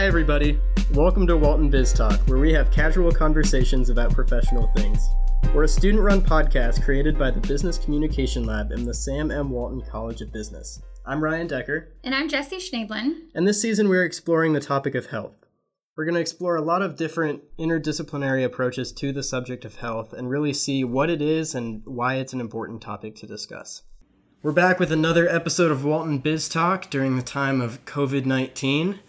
Hi, everybody. Welcome to Walton Biz Talk, where we have casual conversations about professional things. We're a student run podcast created by the Business Communication Lab in the Sam M. Walton College of Business. I'm Ryan Decker. And I'm Jesse Schneidlin. And this season, we're exploring the topic of health. We're going to explore a lot of different interdisciplinary approaches to the subject of health and really see what it is and why it's an important topic to discuss. We're back with another episode of Walton Biz Talk during the time of COVID 19.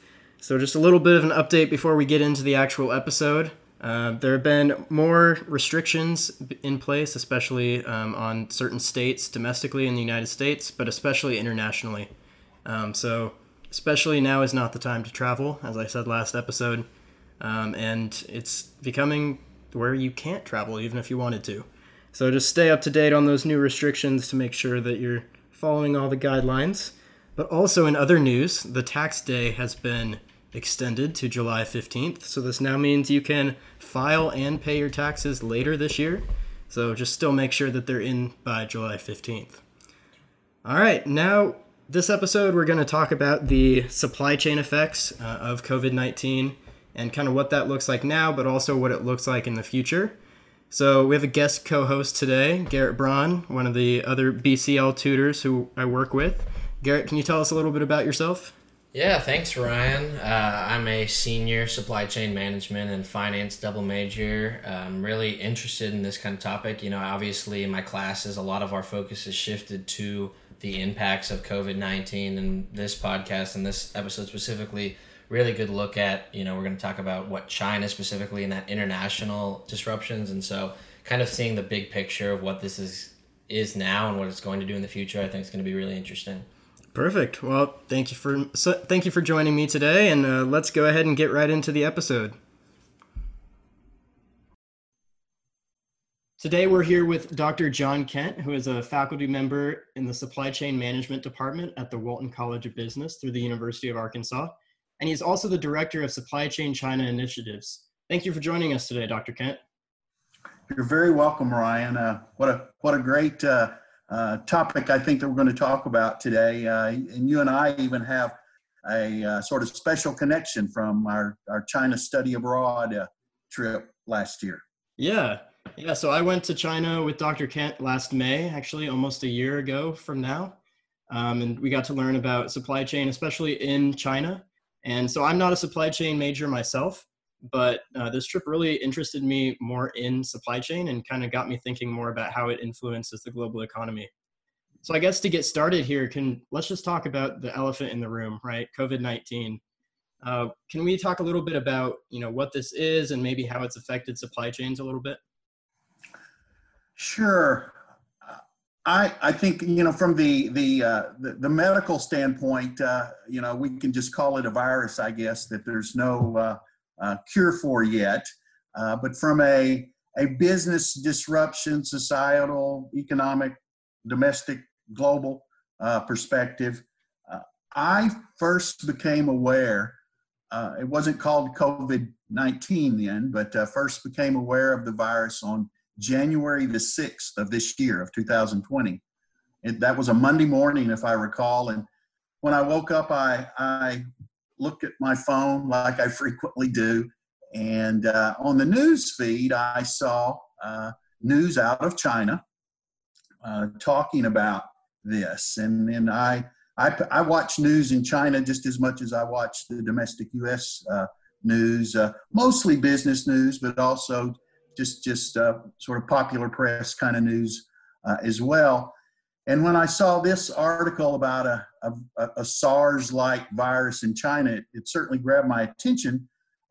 So, just a little bit of an update before we get into the actual episode. Uh, there have been more restrictions in place, especially um, on certain states domestically in the United States, but especially internationally. Um, so, especially now is not the time to travel, as I said last episode. Um, and it's becoming where you can't travel even if you wanted to. So, just stay up to date on those new restrictions to make sure that you're following all the guidelines. But also, in other news, the tax day has been extended to July 15th. So this now means you can file and pay your taxes later this year. So just still make sure that they're in by July 15th. All right, now this episode we're going to talk about the supply chain effects uh, of COVID 19 and kind of what that looks like now, but also what it looks like in the future. So we have a guest co host today, Garrett Braun, one of the other BCL tutors who I work with. Garrett, can you tell us a little bit about yourself? Yeah, thanks, Ryan. Uh, I'm a senior supply chain management and finance double major. I'm really interested in this kind of topic. You know, obviously, in my classes, a lot of our focus has shifted to the impacts of COVID 19, and this podcast and this episode specifically, really good look at, you know, we're going to talk about what China specifically and that international disruptions. And so, kind of seeing the big picture of what this is is now and what it's going to do in the future, I think is going to be really interesting. Perfect. Well, thank you for so, thank you for joining me today, and uh, let's go ahead and get right into the episode. Today we're here with Dr. John Kent, who is a faculty member in the Supply Chain Management Department at the Walton College of Business through the University of Arkansas, and he's also the director of Supply Chain China Initiatives. Thank you for joining us today, Dr. Kent. You're very welcome, Ryan. Uh, what a what a great uh, uh, topic I think that we're going to talk about today. Uh, and you and I even have a uh, sort of special connection from our, our China study abroad uh, trip last year. Yeah. Yeah. So I went to China with Dr. Kent last May, actually, almost a year ago from now. Um, and we got to learn about supply chain, especially in China. And so I'm not a supply chain major myself, but uh, this trip really interested me more in supply chain and kind of got me thinking more about how it influences the global economy. So i guess to get started here can let's just talk about the elephant in the room right? Covid-19 uh, can we talk a little bit about you know what this is and maybe how it's affected supply chains a little bit? Sure. I, I think you know from the the uh, the, the, medical standpoint, uh, you know we can just call it a virus, I guess. That there's no uh, cure for yet. Uh, but from a, a business disruption, societal, economic, domestic, global uh, perspective, uh, I first became aware, uh, it wasn't called COVID 19 then, but first became aware of the virus on January the 6th of this year, of 2020. It, that was a Monday morning, if I recall. And when I woke up, I, I looked at my phone like I frequently do. And uh, on the news feed, I saw uh, news out of China uh, talking about this. And then I, I, I, watch news in China just as much as I watch the domestic U.S. Uh, news, uh, mostly business news, but also just just uh, sort of popular press kind of news as well. And when I saw this article about a, a, a SARS like virus in China, it, it, certainly grabbed my attention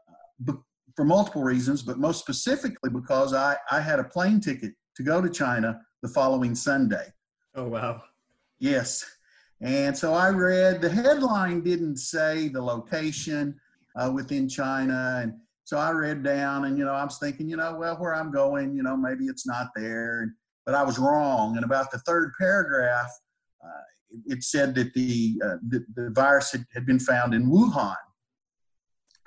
uh, for multiple reasons, but most specifically because I, I had a plane ticket to go to China the following Sunday. Oh, wow. Yes. And so I read the headline didn't say the location uh, within China. And so I read down and, you know, I was thinking, you know, well, where I'm going, you know, maybe it's not there. But I was wrong. And about the third paragraph, uh, it said that the, uh, the, the, virus had, had, been found in Wuhan.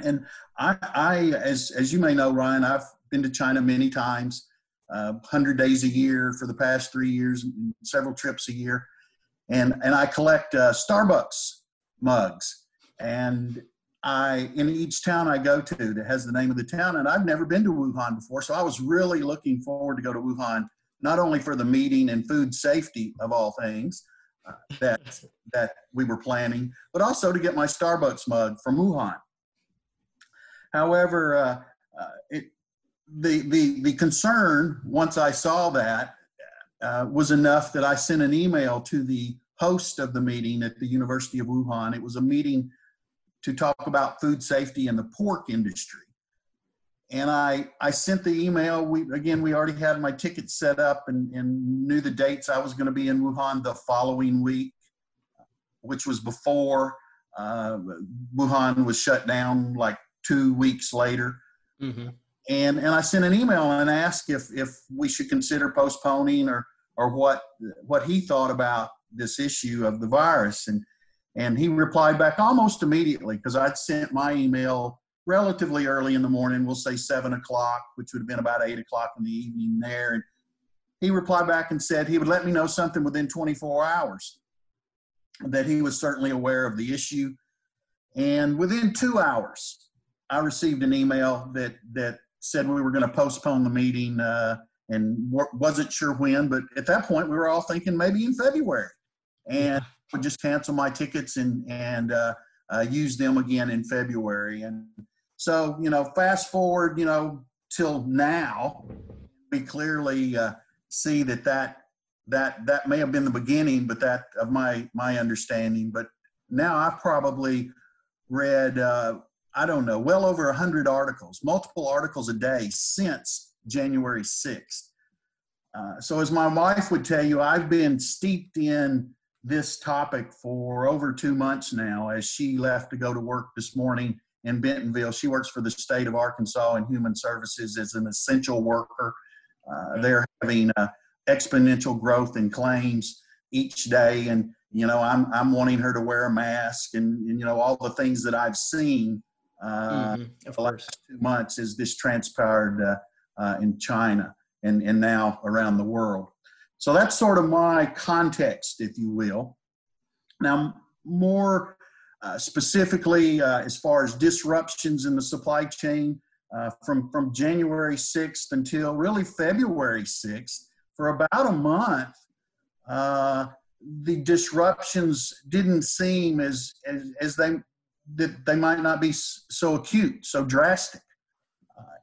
And I, I, as, as you may know, Ryan, I've been to China many times, uh, 100 days a year for the past three years, several trips a year. And, and I collect uh, Starbucks mugs. And I in each town I go to that has the name of the town, and I've never been to Wuhan before, so I was really looking forward to go to Wuhan, not only for the meeting and food safety of all things that that we were planning, but also to get my Starbucks mug from Wuhan. However, uh, uh, it, the the the concern once I saw that uh, was enough that I sent an email to the host of the meeting at the University of Wuhan. It was a meeting to talk about food safety in the pork industry. And I, I sent the email. We again, we already had my ticket set up and, and knew the dates I was going to be in Wuhan the following week, which was before uh, Wuhan was shut down like two weeks later. Mm-hmm. And and I sent an email and asked if if we should consider postponing or or what what he thought about this issue of the virus. And and he replied back almost immediately because I'd sent my email relatively early in the morning, we'll say seven o'clock, which would have been about eight o'clock in the evening there. And he replied back and said he would let me know something within 24 hours, that he was certainly aware of the issue. And within two hours, I received an email that, that said we were going to postpone the meeting uh, and wasn't sure when, but at that point we were all thinking maybe in February. And would just cancel my tickets and and uh, uh, use them again in February. And so, you know, fast forward, you know, till now, we clearly uh, see that that that that may have been the beginning, but that of my my understanding. But now I've probably read uh, I don't know well over a hundred articles, multiple articles a day since January sixth. Uh, so as my wife would tell you, I've been steeped in this topic for over two months now as she left to go to work this morning in Bentonville. She works for the state of Arkansas in human services as an essential worker. Uh, they're having uh, exponential growth in claims each day. And, you know, I'm, I'm wanting her to wear a mask and, and you know, all the things that I've seen uh, mm-hmm. the last two months as this transpired uh, uh, in China and, and now around the world. So that's sort of my context, if you will. Now, more uh, specifically, uh, as far as disruptions in the supply chain, uh, from, from January 6th until really February 6th, for about a month, uh, the disruptions didn't seem as, as, as they that they might not be so acute, so drastic.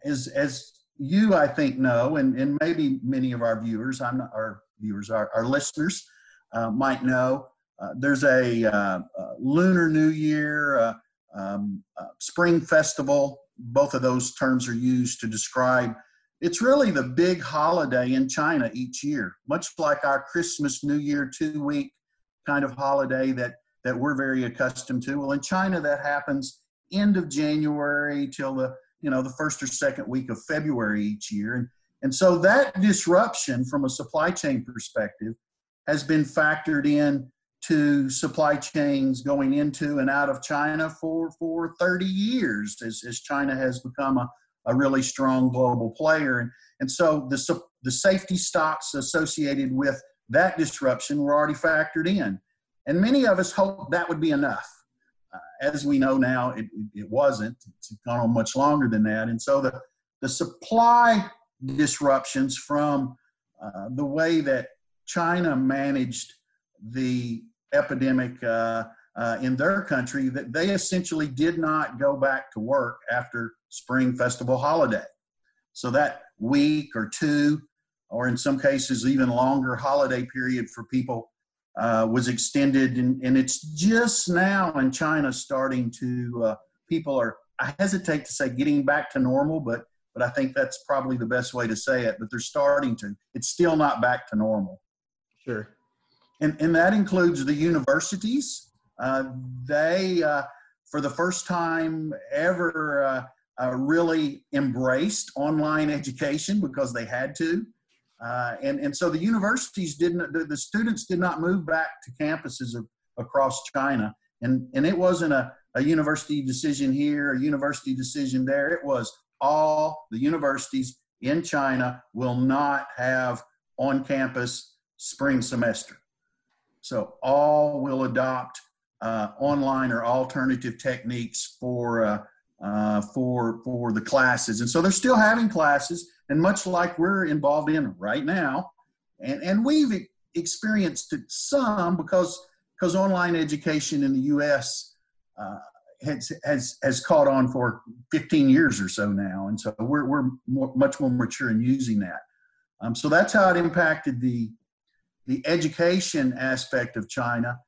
As as you, I think, know, and, and maybe many of our viewers, I'm not, or viewers, our, our listeners uh, might know. Uh, there's a uh, Lunar New Year, uh, um, uh, Spring Festival. Both of those terms are used to describe. It's really the big holiday in China each year, much like our Christmas, New Year, two week kind of holiday that, that we're very accustomed to. Well, in China, that happens end of January till the you know the first or second week of February each year, and and so that disruption from a supply chain perspective has been factored in to supply chains going into and out of China for, for 30 years as, as China has become a, a really strong global player. And, and so the, the safety stocks associated with that disruption were already factored in. And many of us hoped that would be enough. Uh, as we know now, it, it wasn't. It's gone on much longer than that. And so the, the supply disruptions from uh, the way that China managed the epidemic uh, uh, in their country, that they essentially did not go back to work after Spring Festival holiday. So that week or two, or in some cases even longer holiday period for people uh, was extended, and, and, it's just now in China starting to uh, people are I hesitate to say getting back to normal, but but I think that's probably the best way to say it. But they're starting to. It's still not back to normal. Sure. And, and that includes the universities. Uh, they, uh, for the first time ever, uh, uh really embraced online education because they had to. Uh, and, and so the universities didn't, the, the, students did not move back to campuses of, across China. And, and it wasn't a, a university decision here, a university decision there. It was all the universities in China will not have on campus spring semester. So all will adopt uh, online or alternative techniques for uh, uh, for for the classes, and so they're still having classes, and much like we're involved in right now, and and we've experienced some because because online education in the U.S. Uh, has, has has caught on for 15 years or so now, and so we're we're more, much more mature in using that. Um, so that's how it impacted the the education aspect of China,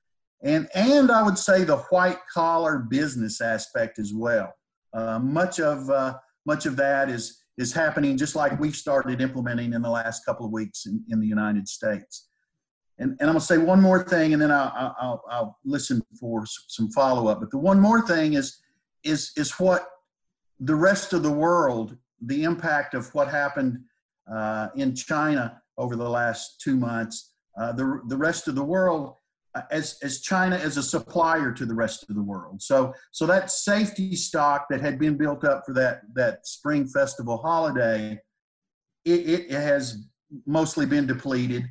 and and I would say the white collar business aspect as well. Uh, much of uh, much of that is is happening just like we've started implementing in the last couple of weeks in, in the United States. And, and I'm gonna say one more thing, and then I'll, I'll, I'll listen for some follow up. But the one more thing is is is what the rest of the world, the impact of what happened uh, in China over the last two months, uh, the the rest of the world uh, as as China as a supplier to the rest of the world. So so that safety stock that had been built up for that that spring festival holiday, it, it has mostly been depleted,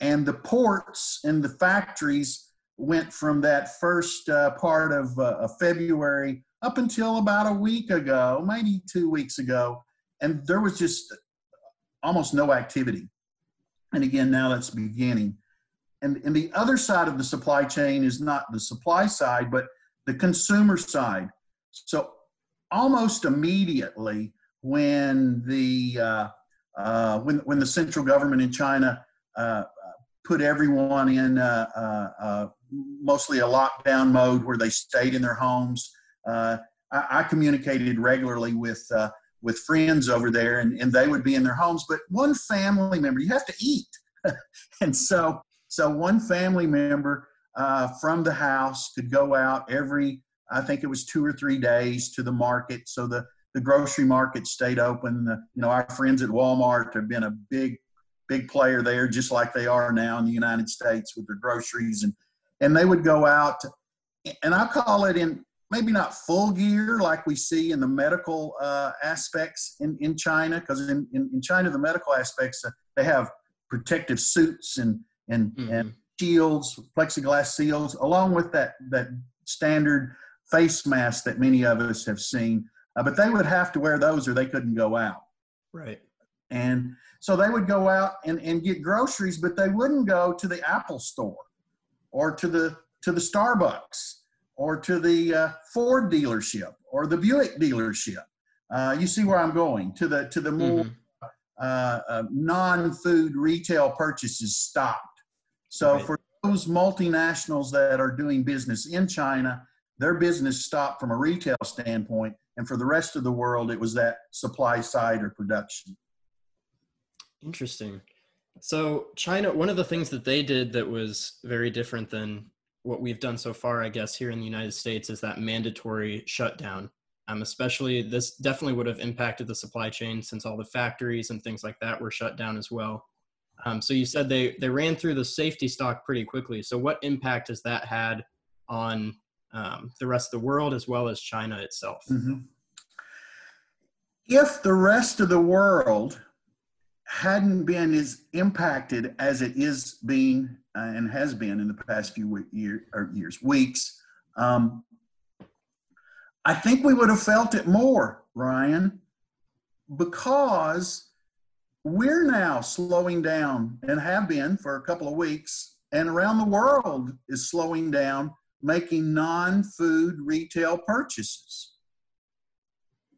and the ports and the factories went from that first uh, part of, uh, of February up until about a week ago, maybe two weeks ago, and there was just almost no activity. And again, now that's beginning and, and the other side of the supply chain is not the supply side, but the consumer side. So almost immediately when the uh, uh, when when the central government in China uh, put everyone in uh, uh, uh, mostly a lockdown mode where they stayed in their homes, I, I, communicated regularly with with friends over there, and, and they would be in their homes. But one family member, you have to eat, and so so one family member uh, from the house could go out every, I think it was two or three days to the market. So the, the grocery market stayed open. The, you know, our friends at Walmart have been a big, big player there, just like they are now in the United States with their groceries. And, and they would go out, and I call it in maybe not full gear like we see in the medical uh, aspects in, in China, because in, in, in, China, the medical aspects, uh, they have protective suits and and mm-hmm. and shields, plexiglass seals, along with that that standard face mask that many of us have seen. Uh, but they would have to wear those or they couldn't go out. Right. And so they would go out and, and get groceries, but they wouldn't go to the Apple store or to the to the Starbucks or to the uh, Ford dealership or the Buick dealership. Uh, you see where I'm going to the to the more mm-hmm. Uh, uh, non-food retail purchases stopped so right. for those multinationals that are doing business in China, their business stopped from a retail standpoint. And for the rest of the world, it was that supply side or production. Interesting. So, China, one of the things that they did that was very different than what we've done so far, I guess, here in the United States is that mandatory shutdown. Um, especially, this definitely would have impacted the supply chain since all the factories and things like that were shut down as well. Um, so you said they they ran through the safety stock pretty quickly. So what impact has that had on um, the rest of the world as well as China itself? Mm-hmm. If the rest of the world hadn't been as impacted as it is being uh, and has been in the past few year, or years, weeks, um, I think we would have felt it more, Ryan, because we're now slowing down and have been for a couple of weeks, and around the world is slowing down, making non food retail purchases.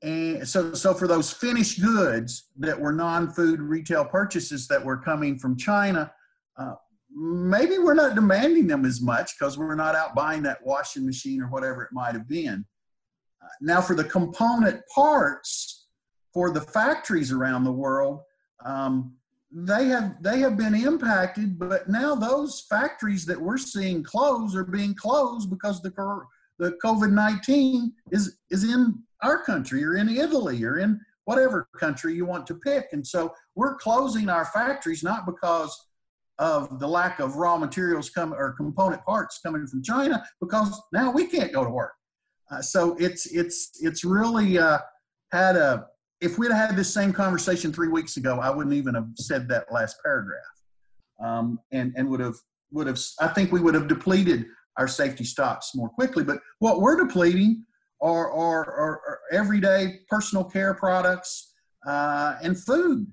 And so, so for those finished goods that were non food retail purchases that were coming from China, uh, maybe we're not demanding them as much because we're not out buying that washing machine or whatever it might have been. Uh, now, for the component parts for the factories around the world, um, they have they have been impacted, but now those factories that we're seeing close are being closed because the the COVID nineteen is is in our country or in Italy or in whatever country you want to pick, and so we're closing our factories not because of the lack of raw materials come or component parts coming from China, because now we can't go to work. Uh, so it's it's it's really uh, had a if we'd had this same conversation three weeks ago, I wouldn't even have said that last paragraph, um, and and would have would have I think we would have depleted our safety stocks more quickly. But what we're depleting are, are, are, are everyday personal care products uh, and food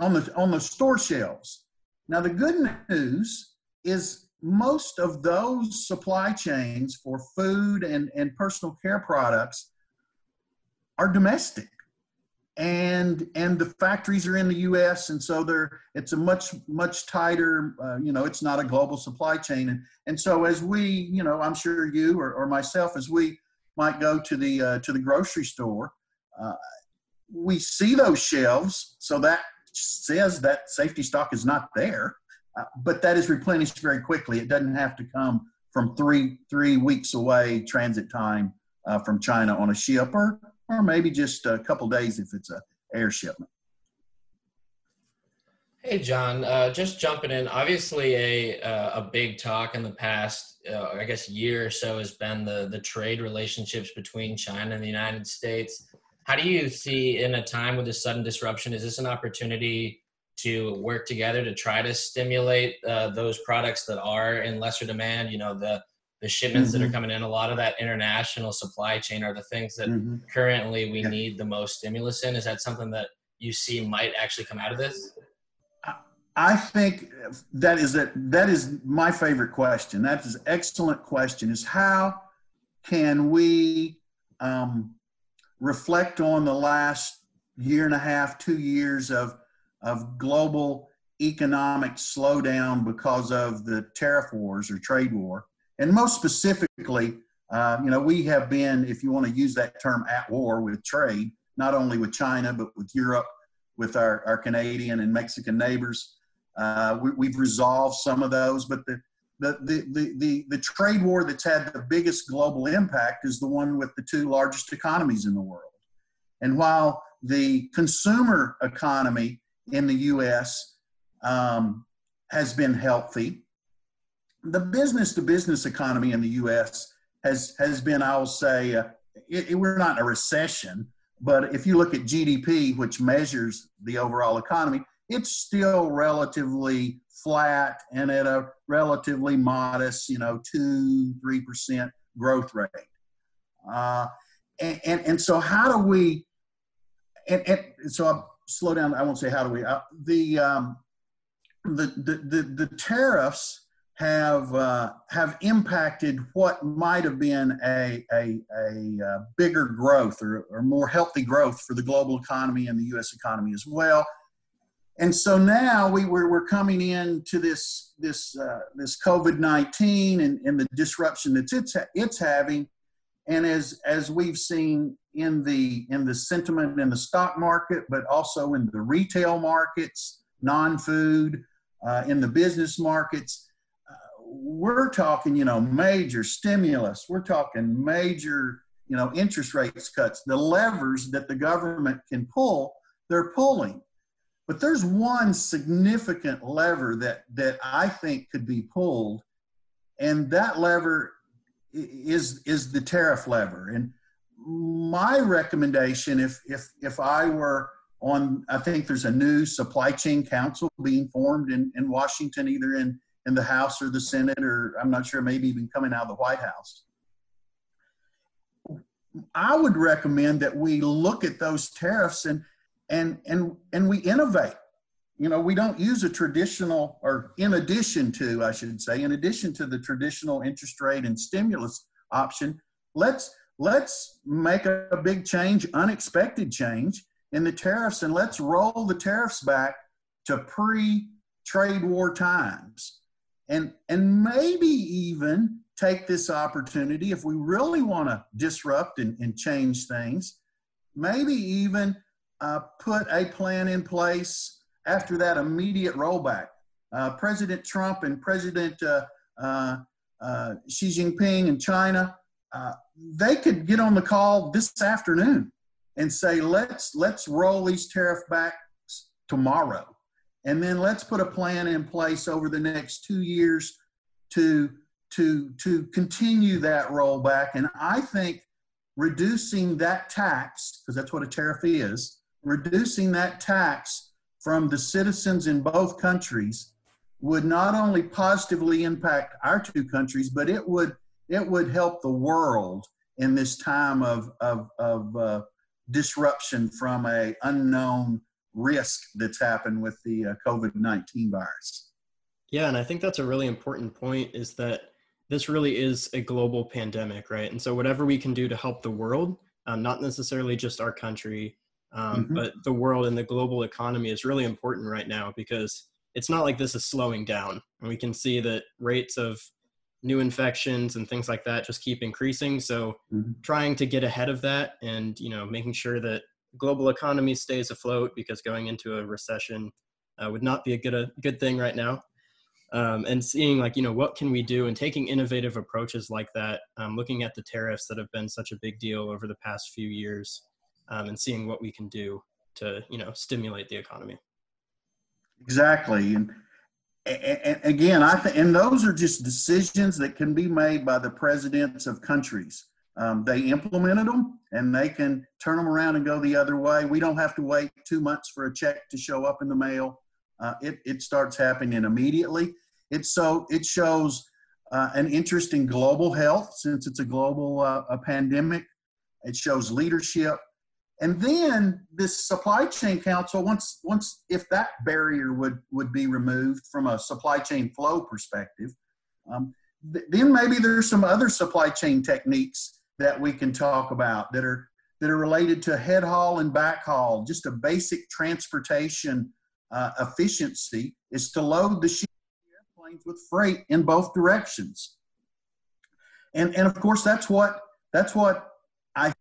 on the on the store shelves. Now the good news is most of those supply chains for food and, and personal care products are domestic and and the factories are in the US and so they're it's a much much tighter uh, you know it's not a global supply chain. And and so as we you know I'm sure you or, or myself as we might go to the uh, to the grocery store uh, we see those shelves so that says that safety stock is not there uh, but that is replenished very quickly. It doesn't have to come from three three weeks away transit time uh, from China on a ship or or maybe just a couple days if it's a air shipment. Hey John, uh, just jumping in. Obviously, a uh, a big talk in the past, uh, I guess, year or so has been the the trade relationships between China and the United States. How do you see in a time with this sudden disruption? Is this an opportunity to work together to try to stimulate uh, those products that are in lesser demand? You know, the the shipments mm-hmm. that are mm-hmm. coming in, a lot of that international supply chain are the things that mm-hmm. currently we yeah. need the most stimulus in. Is that something that you see might actually come out of this? I think that is that that is my favorite question. That is an excellent question. Is how can we um, reflect on the last year and a half, two years of of global economic slowdown because of the tariff wars or trade war, and most specifically, uh, you know, we have been, if you want to use that term, at war with trade, not only with China, but with Europe, with our, our Canadian and Mexican neighbors. Uh, we, have resolved some of those, but the, the, the, the, the, trade war that's had the biggest global impact is the one with the two largest economies in the world. And while the consumer economy in the US um, has been healthy, the business to business economy in the U.S. has has been, I will say, uh, it, it, we're not in a recession, but if you look at GDP, which measures the overall economy, it's still relatively flat and at a relatively modest, you know, two three percent growth rate. Uh, and, and, and so how do we? And, and so I'll slow down. I won't say how do we. Uh, the, um, the the the the tariffs have uh, have impacted what might have been a, a, a, uh, bigger growth or, or more healthy growth for the global economy and the U.S. economy as well. And so now we, we're, coming into this this uh, this COVID nineteen and, and the disruption that it's it's having, and as as we've seen in the in the sentiment in the stock market, but also in the retail markets, non food, uh, in the business markets we're talking, you know, major stimulus. We're talking major, you know, interest rates cuts. The levers that the government can pull, they're pulling. But there's one significant lever that that I think could be pulled, and that lever is is the tariff lever. And my recommendation, if if if I were on, I think there's a new supply chain council being formed in, in Washington, either in in the House or the Senate, or I'm not sure, maybe even coming out of the White House. I would recommend that we look at those tariffs and and and and we innovate. You know, we don't use a traditional, or in addition to, I should say, in addition to the traditional interest rate and stimulus option, let's let's make a, big change, unexpected change in the tariffs, and let's roll the tariffs back to pre-trade war times and and maybe even take this opportunity if we really want to disrupt and, and change things maybe even uh, put a plan in place after that immediate rollback. Uh, president trump and president uh, uh, uh xi jinping in china uh, they could get on the call this afternoon and say let's let's roll these tariff backs tomorrow and then let's put a plan in place over the next two years to to to continue that rollback. And i think reducing that tax because that's what a tariff is reducing that tax from the citizens in both countries would not only positively impact our two countries, but it would it would help the world in this time of of, of uh, disruption from a unknown risk that's happened with the uh, COVID nineteen virus. Yeah, and I think that's a really important point. Is that this really is a global pandemic, right? And so whatever we can do to help the world, um, not necessarily just our country, um, mm-hmm. but the world and the global economy is really important right now because it's not like this is slowing down. And we can see that rates of new infections and things like that just keep increasing. So mm-hmm. trying to get ahead of that and you know making sure that global economy stays afloat because going into a recession uh, would not be a good a good thing right now. Um, and seeing like you know what can we do and taking innovative approaches like that um, looking at the tariffs that have been such a big deal over the past few years um, and seeing what we can do to you know stimulate the economy. Exactly. And, and again i think and those are just decisions that can be made by the presidents of countries um, they implemented them and they can turn them around and go the other way we don't have to wait two months for a check to show up in the mail uh, it, it starts happening immediately. It so it shows uh, an interest in global health since it's a global uh, a pandemic. It shows leadership, and then this supply chain council. Once once if that barrier would would be removed from a supply chain flow perspective, um, th- then maybe there's some other supply chain techniques that we can talk about that are that are related to head haul and back haul, just a basic transportation uh, efficiency is to load the airplanes with freight in both directions. And, and of course, that's what, that's what I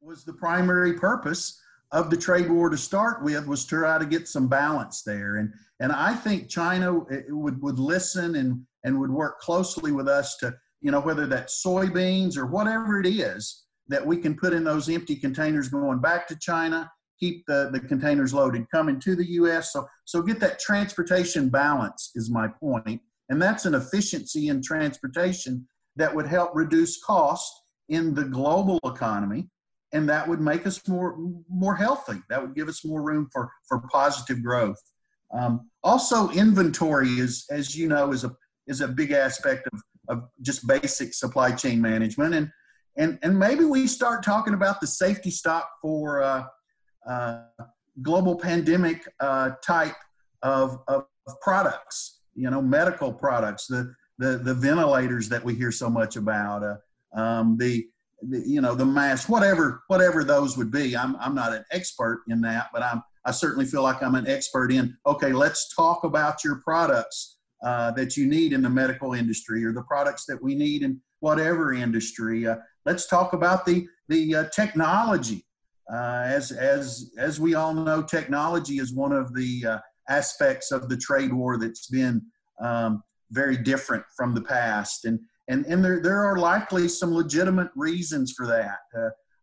was the primary purpose of the trade war to start with was to try to get some balance there. And, and I think China would, would listen and, and would work closely with us to, you know, whether that's soybeans or whatever it is that we can put in those empty containers going back to China keep the, the containers loaded coming to the U.S. So, so get that transportation balance is my point. And that's an efficiency in transportation that would help reduce cost in the global economy. And that would make us more, more healthy. That would give us more room for, for positive growth. Um, also, inventory is, as you know, is a, is a big aspect of, of just basic supply chain management. And, and, and maybe we start talking about the safety stock for, uh, uh, global pandemic uh, type of, of, products, you know, medical products, the, the, the ventilators that we hear so much about, uh, um, the, the, you know, the mask, whatever, whatever those would be. I'm, I'm not an expert in that, but I'm, I certainly feel like I'm an expert in, okay, let's talk about your products uh, that you need in the medical industry or the products that we need in whatever industry. Uh, let's talk about the, the uh, technology uh, as as as we all know, technology is one of the uh, aspects of the trade war that's been um, very different from the past, and and and there there are likely some legitimate reasons for that.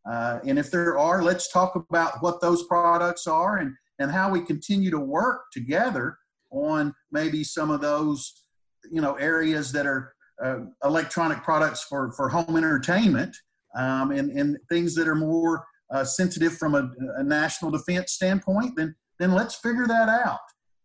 Uh, and if there are, let's talk about what those products are and and how we continue to work together on maybe some of those you know areas that are uh, electronic products for for home entertainment um, and and things that are more uh, sensitive from a, a, national defense standpoint, then then let's figure that out.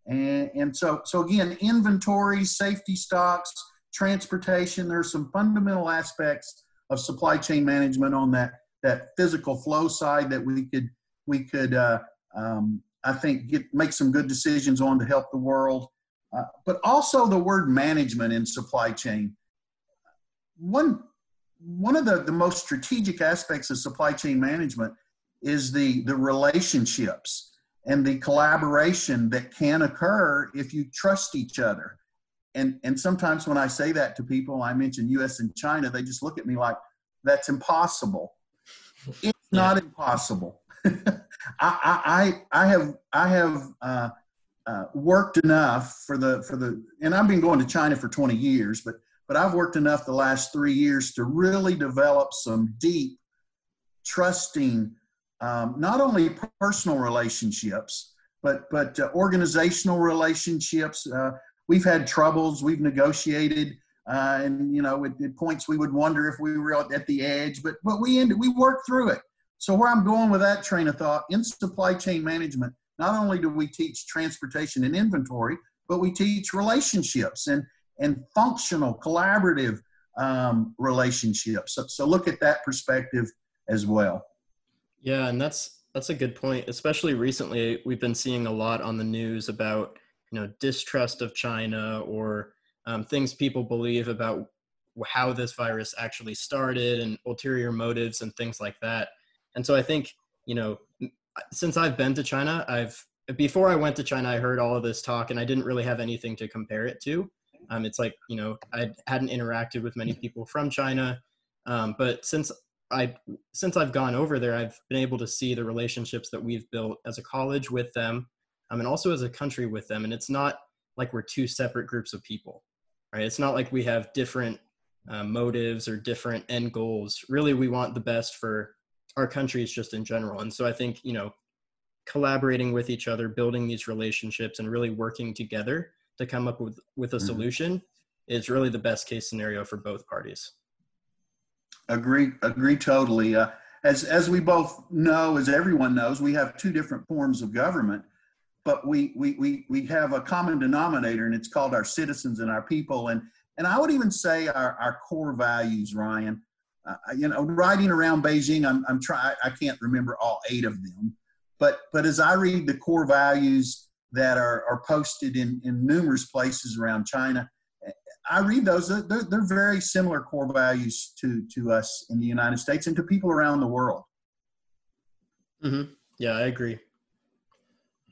And, and so so again, inventory, safety stocks, transportation. There's some fundamental aspects of supply chain management on that that physical flow side that we could we could uh, um, I think get make some good decisions on to help the world. Uh, but also the word management in supply chain. One one of the, the most strategic aspects of supply chain management is the, the relationships and the collaboration that can occur if you trust each other. And, and sometimes when I say that to people, I mention US and China, they just look at me like, that's impossible. It's not impossible. I, I, I have, I have uh, uh, worked enough for the, for the, and I've been going to China for 20 years, but but I've worked enough the last three years to really develop some deep, trusting, um, not only personal relationships, but but uh, organizational relationships. Uh, we've had troubles. We've negotiated, uh, and you know, at, points we would wonder if we were at the edge, but but we ended. We worked through it. So where I'm going with that train of thought in supply chain management, not only do we teach transportation and inventory, but we teach relationships and and functional, collaborative um, relationships. So, so look at that perspective as well. Yeah, and that's that's a good point. Especially recently, we've been seeing a lot on the news about you know distrust of China or um, things people believe about how this virus actually started and ulterior motives and things like that. And so I think you know since I've been to China, I've before I went to China, I heard all of this talk and I didn't really have anything to compare it to. Um, it's like you know I hadn't interacted with many people from China, um, but since I since I've gone over there, I've been able to see the relationships that we've built as a college with them, um, and also as a country with them. And it's not like we're two separate groups of people, right? It's not like we have different uh, motives or different end goals. Really, we want the best for our countries just in general. And so I think you know collaborating with each other, building these relationships, and really working together to come up with with a mm-hmm. solution is really the best case scenario for both parties. Agree, agree totally. Uh, as as we both know, as everyone knows, we have two different forms of government, but we we we we have a common denominator, and it's called our citizens and our people, and and I would even say our our core values, Ryan. Uh, you know, riding around Beijing, I'm I'm trying. I can't remember all eight of them, but but as I read the core values that are, are posted in, in numerous places around China. I read those, they're, they're very similar core values to, to us in the United States and to people around the world. Mm-hmm. Yeah, I agree.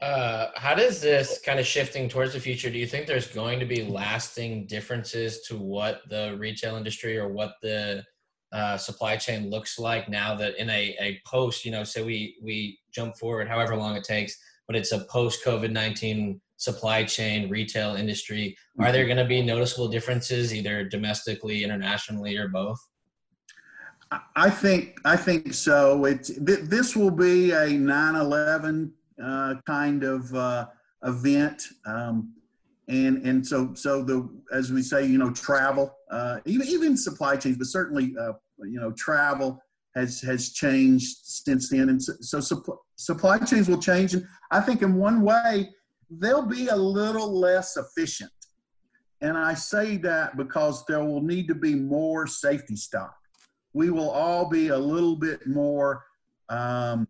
Uh, how does this kind of shifting towards the future? Do you think there's going to be lasting differences to what the retail industry or what the uh, supply chain looks like now that in a, a post, you know, say we we jump forward however long it takes, but it's a post COVID 19 supply chain retail industry. Are mm-hmm. there going to be noticeable differences either domestically, internationally, or both? I think I think so. It's th- this will be a 9/11 uh, kind of uh, event, um, and and so so the as we say, you know, travel, uh, even even supply chains, but certainly uh, you know travel has has changed since then, and so, so supply, supply chains will change. And I think in one way they'll be a little less efficient. And I say that because there will need to be more safety stock. We will all be a little bit more, um,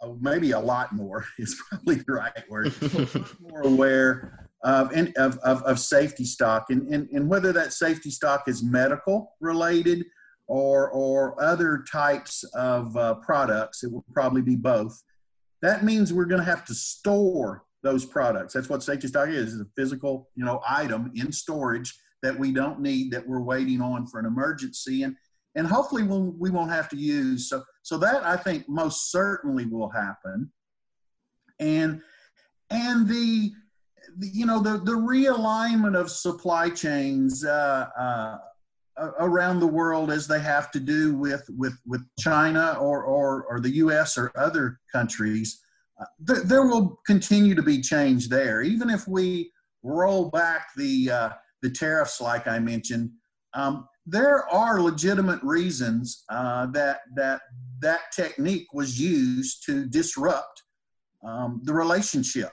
uh, maybe a lot more is probably the right word, more aware of, of, of, of, safety stock. And, and, and whether that safety stock is medical related or, or other types of uh, products, it will probably be both. That means we're going to have to store those products. That's what safety stock is, is a physical, you know, item in storage that we don't need that we're waiting on for an emergency and and hopefully we'll, we won't have to use. So so that I think most certainly will happen. And and the, the you know the the realignment of supply chains uh, uh, around the world as they have to do with with with China or or, or the U.S. or other countries. Uh, th- there will continue to be change there, even if we roll back the uh, the tariffs, like I mentioned. Um, there are legitimate reasons uh, that that that technique was used to disrupt um, the relationship,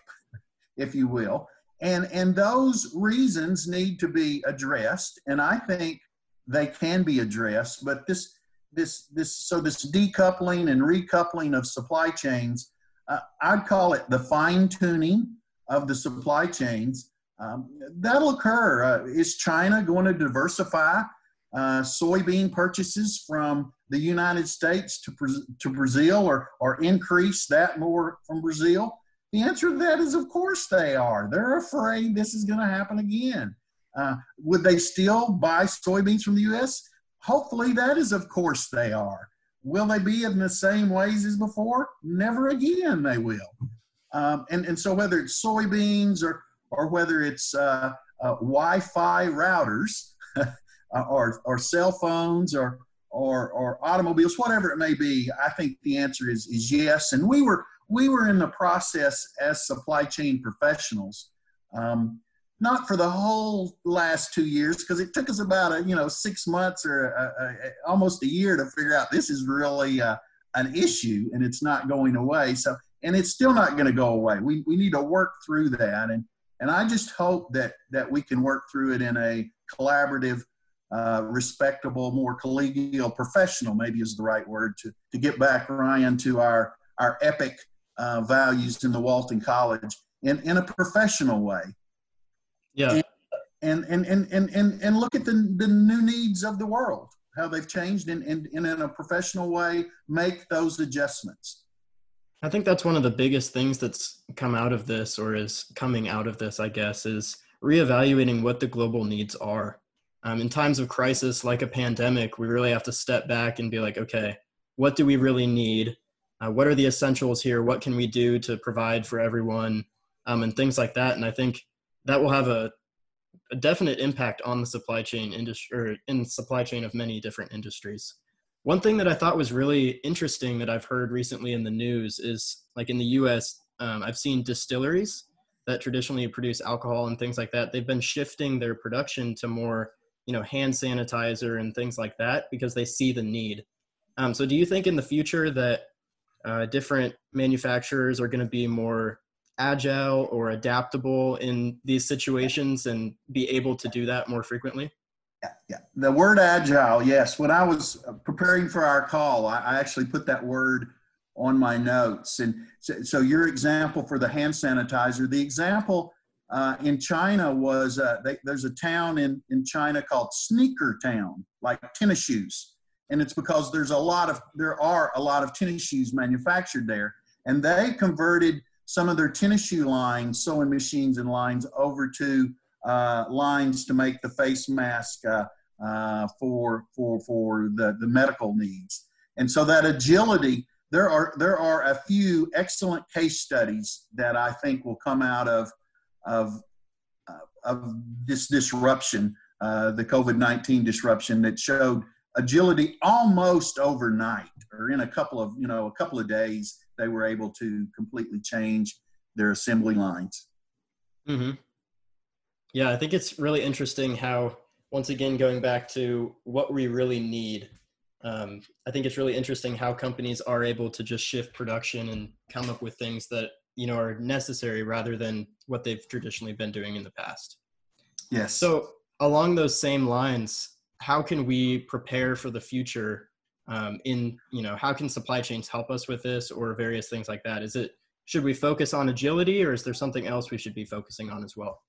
if you will, and and those reasons need to be addressed. And I think they can be addressed. But this this this so this decoupling and recoupling of supply chains, uh, I'd call it the fine tuning of the supply chains. Um, that'll occur. Uh, is China going to diversify uh, soybean purchases from the United States to, to Brazil or, or increase that more from Brazil? The answer to that is, of course, they are. They're afraid this is going to happen again. Uh, would they still buy soybeans from the U.S.? Hopefully, that is, of course, they are. Will they be in the same ways as before? Never again, they will. Um, and, and so, whether it's soybeans or, or whether it's uh, uh, Wi Fi routers or, or cell phones or, or, or automobiles, whatever it may be, I think the answer is, is yes. And we were, we were in the process as supply chain professionals. Um, not for the whole last two years because it took us about a you know six months or a, a, almost a year to figure out this is really uh, an issue and it's not going away so and it's still not going to go away we, we need to work through that and And I just hope that that we can work through it in a collaborative, uh, respectable, more collegial, professional, maybe is the right word to to get back Ryan to our our epic uh, values in the Walton College in in a professional way. Yeah. And and and and and, and look at the the new needs of the world, how they've changed, and, and, and in a professional way, make those adjustments. I think that's one of the biggest things that's come out of this or is coming out of this, I guess, is reevaluating what the global needs are. Um, in times of crisis like a pandemic, we really have to step back and be like, okay, what do we really need? Uh, what are the essentials here? What can we do to provide for everyone? Um, and things like that. And I think that will have a, a definite impact on the supply chain industry or in supply chain of many different industries. One thing that I thought was really interesting that I've heard recently in the news is like in the US, um, I've seen distilleries that traditionally produce alcohol and things like that. They've been shifting their production to more, you know, hand sanitizer and things like that because they see the need. Um, so, do you think in the future that uh, different manufacturers are going to be more agile or adaptable in these situations and be able to do that more frequently? Yeah, yeah. The word agile, yes. When I was preparing for our call, I, I actually put that word on my notes. And so, so, your example for the hand sanitizer, the example uh, in China was uh, they, there's a town in, in China called Sneaker Town, like tennis shoes. And it's because there's a lot of, there are a lot of tennis shoes manufactured there. And they converted some of their tennis shoe lines, sewing machines and lines over to uh, lines to make the face mask uh, uh, for for for the, the medical needs. And so that agility, there are there are a few excellent case studies that I think will come out of of uh, of this disruption, uh, the COVID nineteen disruption that showed agility almost overnight or in a couple of you know a couple of days they were able to completely change their assembly lines. Mm-hmm. Yeah, I think it's really interesting how, once again, going back to what we really need, um, I think it's really interesting how companies are able to just shift production and come up with things that you know are necessary rather than what they've traditionally been doing in the past. Yes. So along those same lines, how can we prepare for the future? Um, in you know, how can supply chains help us with this, or various things like that? Is it should we focus on agility, or is there something else we should be focusing on as well?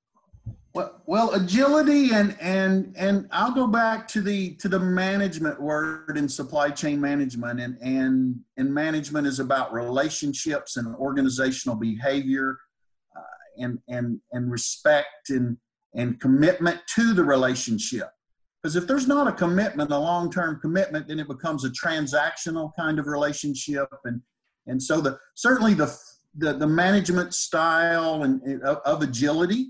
Well, well, agility and and and I'll go back to the to the management word in supply chain management and and and management is about relationships and organizational behavior uh, and and and respect and and commitment to the relationship. Because if there's not a commitment, a long-term commitment, then it becomes a transactional kind of relationship. And and so the certainly the the, the management style and of, of agility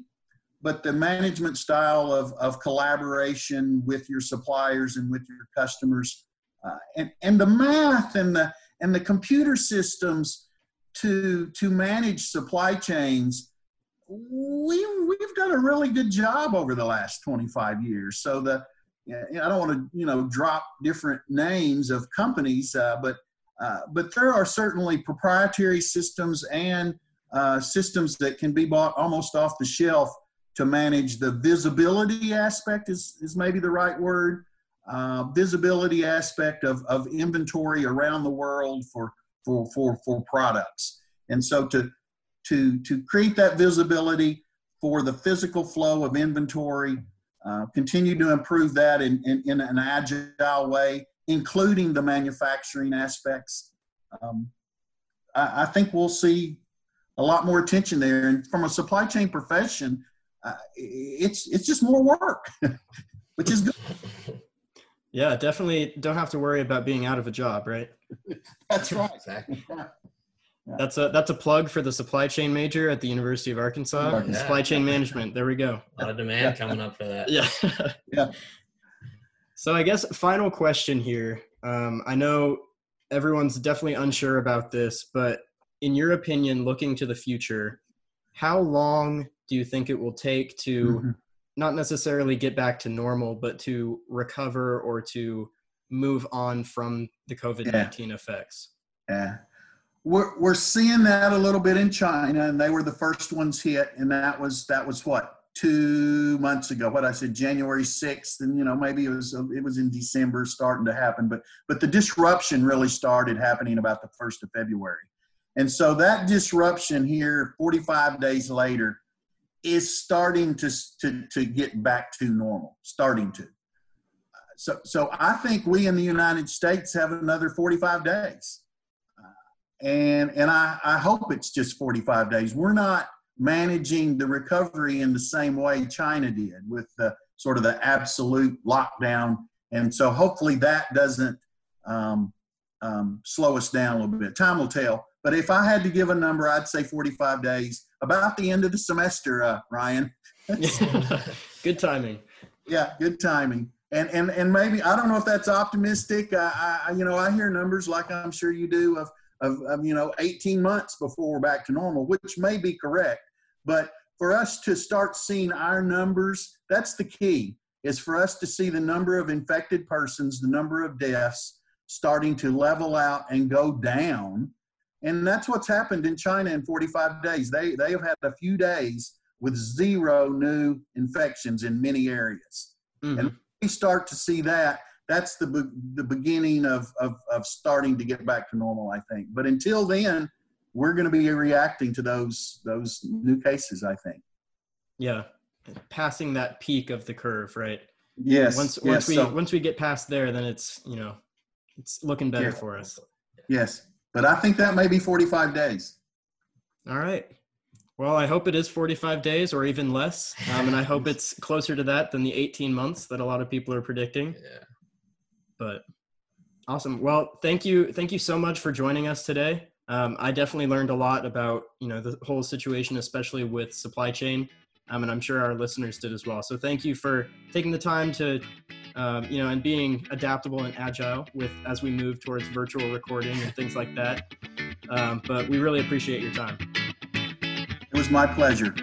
but the management style of, of collaboration with your suppliers and with your customers uh, and, and the math and the and the computer systems to to manage supply chains we we've done a really good job over the last 25 years. So the I don't want to you know drop different names of companies uh, but uh, but there are certainly proprietary systems and uh, systems that can be bought almost off the shelf to manage the visibility aspect is, is maybe the right word. Uh, visibility aspect of, of inventory around the world for, for, for, for products. And so to, to, to create that visibility for the physical flow of inventory uh, continue to improve that in, in, in, an agile way including the manufacturing aspects um, I, I think we'll see a lot more attention there and from a supply chain profession uh, it's it's just more work, which is good. Yeah, definitely don't have to worry about being out of a job, right? That's right. Exactly. Yeah. That's a that's a plug for the supply chain major at the University of Arkansas. Yeah. Supply chain management. There we go. A lot of demand coming up for that. Yeah. Yeah. So I guess final question here. Um, I know everyone's definitely unsure about this, but in your opinion, looking to the future, how long do you think it will take to mm-hmm. not necessarily get back to normal, but to recover or to move on from the COVID 19 yeah. effects? Yeah. We're, we're seeing that a little bit in China, and they were the first ones hit, and that was that was what two months ago. What I said, January sixth, and you know maybe it was it was in December starting to happen, but but the disruption really started happening about the first of February, and so that disruption here, forty five days later, is starting to to to get back to normal, starting to. So so I think we in the United States have another forty five days and and I, I hope it's just 45 days. We're not managing the recovery in the same way China did with the sort of the absolute lockdown, and so hopefully that doesn't um, um, slow us down a little bit. Time will tell. But if I had to give a number, I'd say 45 days, about the end of the semester, uh, Ryan. good timing. Yeah, good timing. And and and maybe I don't know if that's optimistic. I, I you know I hear numbers like I'm sure you do of of, of you know 18 months before we're back to normal, which may be correct. But for us to start seeing our numbers, that's the key. Is for us to see the number of infected persons, the number of deaths starting to level out and go down. And that's what's happened in China in 45 days. They they have had a few days with zero new infections in many areas. Mm-hmm. And we start to see that that's the be- the beginning of, of of starting to get back to normal i think. But until then we're going to be reacting to those those new cases i think. Yeah. Passing that peak of the curve right? Yes once yes, we so, once we get past there then it's you know it's looking better yeah. for us. Yes. But i think that may be 45 days. All right. Well i hope it is 45 days or even less um, and i hope it's closer to that than the 18 months that a lot of people are predicting. Yeah but awesome. Well, thank you, thank you so much for joining us today. Um, I definitely learned a lot about you know the whole situation, especially with supply chain, um, and I'm sure our listeners did as well. So thank you for taking the time to um, you know and being adaptable and agile with as we move towards virtual recording and things like that. Um, but we really appreciate your time. It was my pleasure.